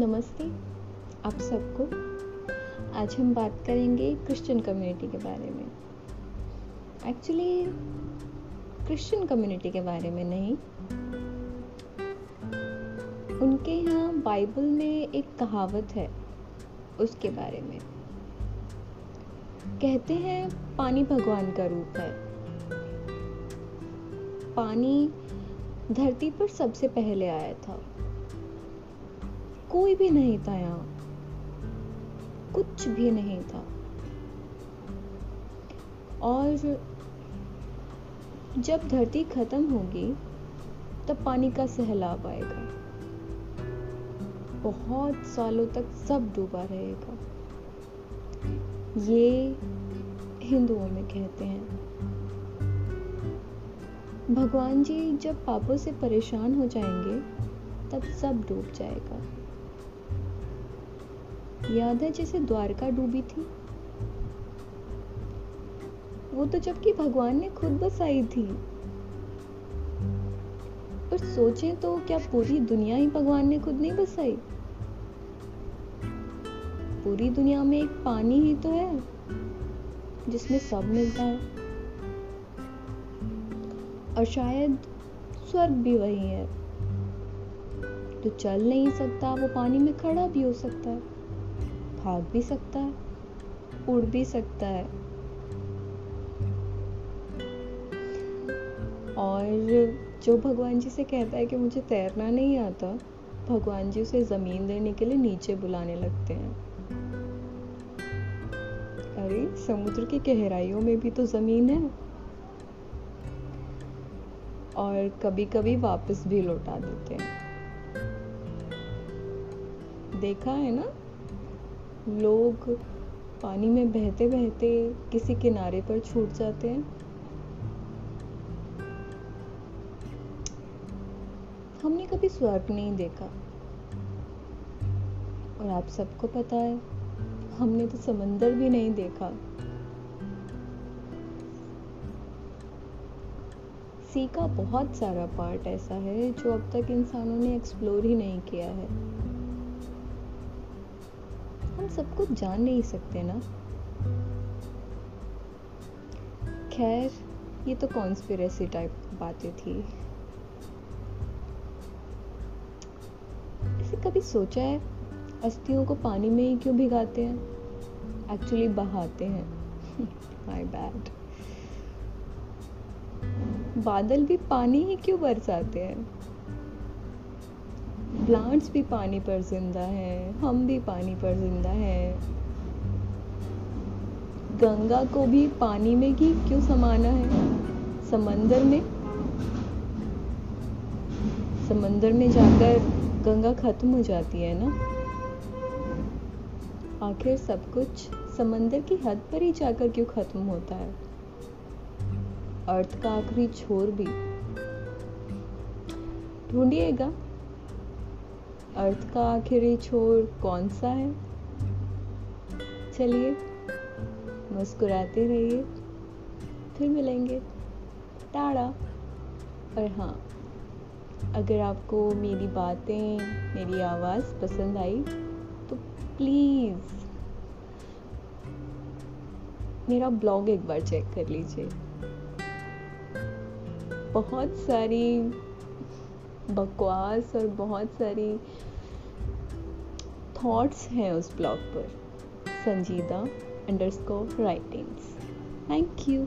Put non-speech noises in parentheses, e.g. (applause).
नमस्ते आप सबको। आज हम बात करेंगे क्रिश्चियन कम्युनिटी के बारे में। एक्चुअली क्रिश्चियन कम्युनिटी के बारे में नहीं। उनके यहाँ बाइबल में एक कहावत है, उसके बारे में। कहते हैं, पानी भगवान का रूप है। पानी धरती पर सबसे पहले आया था। कोई भी नहीं था यहाँ। कुछ भी नहीं था। और जब धरती खत्म होगी, तब पानी का सहलाब आएगा। बहुत सालों तक सब डूबा रहेगा। ये हिंदुओं में कहते हैं। भगवान जी जब पापों से परेशान हो जाएँगे, तब सब डूब जाएगा। याद है जैसे द्वारका डूबी थी? वो तो जबकि भगवान ने खुद बसाई थी। पर सोचें तो क्या पूरी दुनिया ही भगवान ने खुद नहीं बसाई? पूरी दुनिया में एक पानी ही तो है, जिसमें सब मिलता है। और शायद स्वर्ग भी वही है। जो चल नहीं सकता, वो पानी में खड़ा भी हो सकता है। भाग भी सकता है, उड़ भी सकता है। और जो भगवान जी से कहता है कि मुझे तैरना नहीं आता, भगवान जी उसे ज़मीन देने के लिए नीचे बुलाने लगते हैं। अरे, समुद्र की गहराइयों में भी तो ज़मीन है। और कभी कभी वापस भी लौटा देते हैं। देखा है ना? लोग पानी में बहते बहते किसी किनारे पर छूट जाते हैं। हमने कभी स्वर्ग नहीं देखा। और आप सबको पता है, हमने तो समंदर भी नहीं देखा। सी का बहुत सारा पार्ट ऐसा है जो अब तक इंसानों ने एक्सप्लोर ही नहीं किया है। सब कुछ जान नहीं सकते ना। खैर, ये तो कॉन्स्पिरेसी टाइप बातें थी। ऐसे कभी सोचा है? अस्थियों को पानी में ही क्यों भिगाते हैं? एक्चुअली बहाते हैं। (laughs) माई बैड बादल भी पानी ही क्यों बरसाते हैं? प्लांट्स भी पानी पर ज़िंदा हैं, हम भी पानी पर ज़िंदा हैं। गंगा को भी पानी में ही क्यों समाना है? समंदर में? समंदर में जाकर गंगा खत्म हो जाती है ना? आखिर सब कुछ समंदर की हद पर ही जाकर क्यों खत्म होता है? अर्थ का आखिरी छोर भी। ढूंढिएगा। अर्थ का आखिरी छोर कौन सा है? चलिए, मुस्कुराते रहिए। फिर मिलेंगे। टाड़ा। और हाँ अगर आपको मेरी बातें, मेरी आवाज़ पसंद आई तो प्लीज़ मेरा ब्लॉग एक बार चेक कर लीजिए। बहुत सारी बकवास और बहुत सारी थॉट्स हैं उस ब्लॉग पर। संजीदा अंडरस्कोर राइटिंग्स थैंक यू